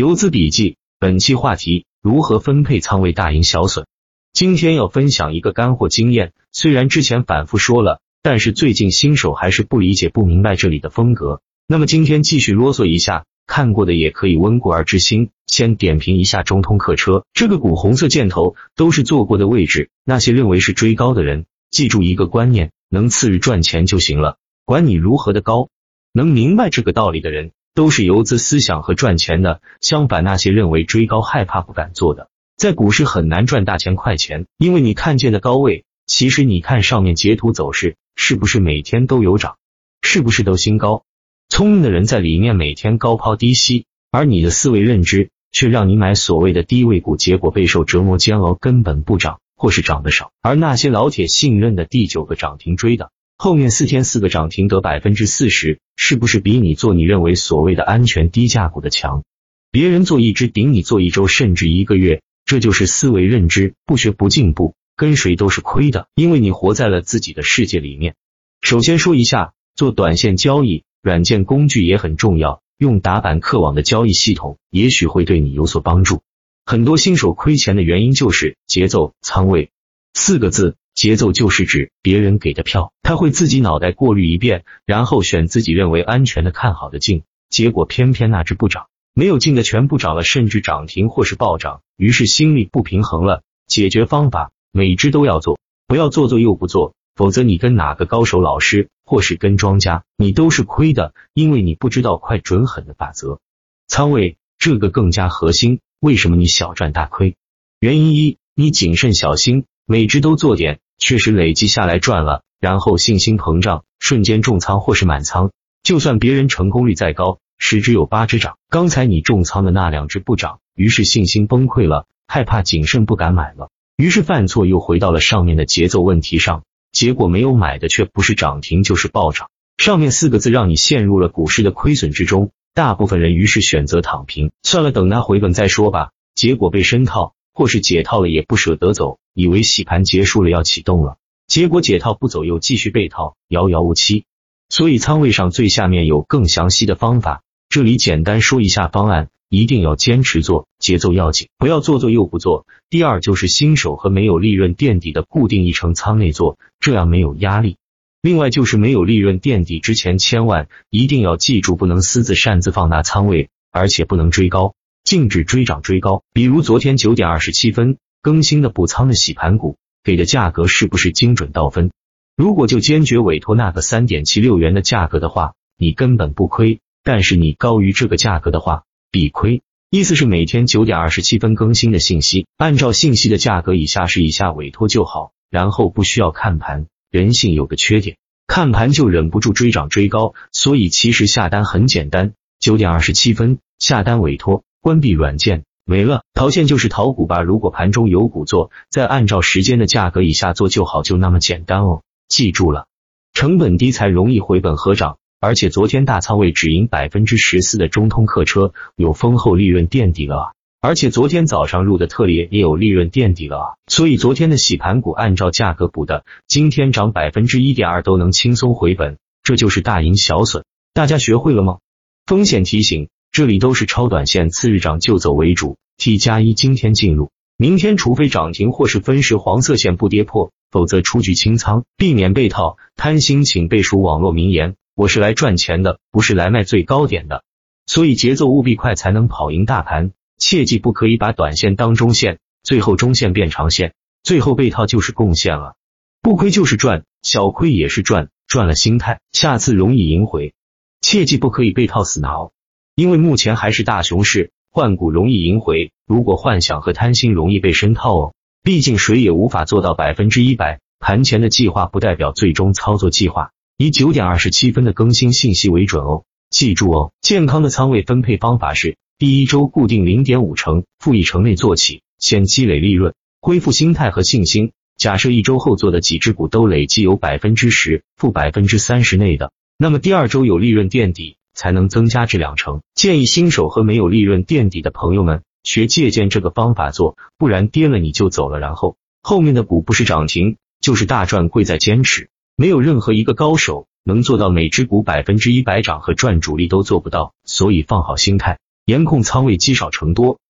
游资笔记，本期话题：如何分配仓位大赢小损？今天要分享一个干货经验，虽然之前反复说了，但是最近新手还是不理解、不明白这里的风格。那么今天继续啰嗦一下，看过的也可以温故而知新。先点评一下中通客车这个股，红色箭头都是做过的位置。那些认为是追高的人，记住一个观念：能次日赚钱就行了，管你如何的高。能明白这个道理的人。都是游资思想和赚钱的。相反，那些认为追高害怕不敢做的，在股市很难赚大钱快钱。因为你看见的高位，其实你看上面截图走势，是不是每天都有涨？是不是都新高？聪明的人在里面每天高抛低吸，而你的思维认知却让你买所谓的低位股，结果备受折磨煎熬，根本不涨，或是涨得少。而那些老铁信任的第九个涨停追的。后面四天四个涨停得百分之四十，是不是比你做你认为所谓的安全低价股的强？别人做一只顶你做一周甚至一个月，这就是思维认知，不学不进步，跟谁都是亏的，因为你活在了自己的世界里面。首先说一下，做短线交易，软件工具也很重要，用打板客网的交易系统，也许会对你有所帮助。很多新手亏钱的原因就是节奏、仓位四个字。节奏就是指别人给的票，他会自己脑袋过滤一遍，然后选自己认为安全的、看好的进，结果偏偏那只不涨，没有进的全部涨了，甚至涨停或是暴涨，于是心里不平衡了。解决方法，每只都要做，不要做做又不做，否则你跟哪个高手老师或是跟庄家，你都是亏的，因为你不知道快准狠的法则。仓位这个更加核心，为什么你小赚大亏？原因一，你谨慎小心。每只都做点，确实累积下来赚了，然后信心膨胀，瞬间重仓或是满仓。就算别人成功率再高，十只有八只涨，刚才你重仓的那两只不涨，于是信心崩溃了，害怕谨慎不敢买了，于是犯错又回到了上面的节奏问题上，结果没有买的却不是涨停就是暴涨。上面四个字让你陷入了股市的亏损之中，大部分人于是选择躺平，算了，等它回本再说吧。结果被深套。或是解套了也不舍得走，以为洗盘结束了要启动了，结果解套不走又继续被套，遥遥无期。所以仓位上最下面有更详细的方法，这里简单说一下方案，一定要坚持做，节奏要紧，不要做做又不做。第二就是新手和没有利润垫底的固定一成仓内做，这样没有压力。另外就是没有利润垫底之前，千万一定要记住，不能私自擅自放大仓位，而且不能追高。禁止追涨追高，比如昨天九点二十七分更新的补仓的洗盘股，给的价格是不是精准到分？如果就坚决委托那个三点七六元的价格的话，你根本不亏；但是你高于这个价格的话，必亏。意思是每天九点二十七分更新的信息，按照信息的价格以下是以下委托就好，然后不需要看盘。人性有个缺点，看盘就忍不住追涨追高，所以其实下单很简单，九点二十七分下单委托。关闭软件没了，逃线就是逃股吧。如果盘中有股做，再按照时间的价格以下做就好，就那么简单哦。记住了，成本低才容易回本合涨。而且昨天大仓位只赢百分之十四的中通客车有丰厚利润垫底了啊！而且昨天早上入的特列也有利润垫底了啊！所以昨天的洗盘股按照价格补的，今天涨百分之一点二都能轻松回本，这就是大赢小损。大家学会了吗？风险提醒。这里都是超短线，次日涨就走为主。T 加一今天进入，明天除非涨停或是分时黄色线不跌破，否则出局清仓，避免被套。贪心请背熟网络名言：我是来赚钱的，不是来卖最高点的。所以节奏务必快，才能跑赢大盘。切记不可以把短线当中线，最后中线变长线，最后被套就是贡献了。不亏就是赚，小亏也是赚，赚了心态，下次容易赢回。切记不可以被套死挠。因为目前还是大熊市，换股容易赢回。如果幻想和贪心容易被深套哦，毕竟谁也无法做到百分之一百。盘前的计划不代表最终操作计划，以九点二十七分的更新信息为准哦。记住哦，健康的仓位分配方法是：第一周固定零点五成，负一成内做起，先积累利润，恢复心态和信心。假设一周后做的几只股都累计有百分之十、负百分之三十内的，那么第二周有利润垫底。才能增加至两成。建议新手和没有利润垫底的朋友们学借鉴这个方法做，不然跌了你就走了，然后后面的股不是涨停就是大赚，贵在坚持。没有任何一个高手能做到每只股百分之一百涨和赚，主力都做不到。所以放好心态，严控仓位积少成多，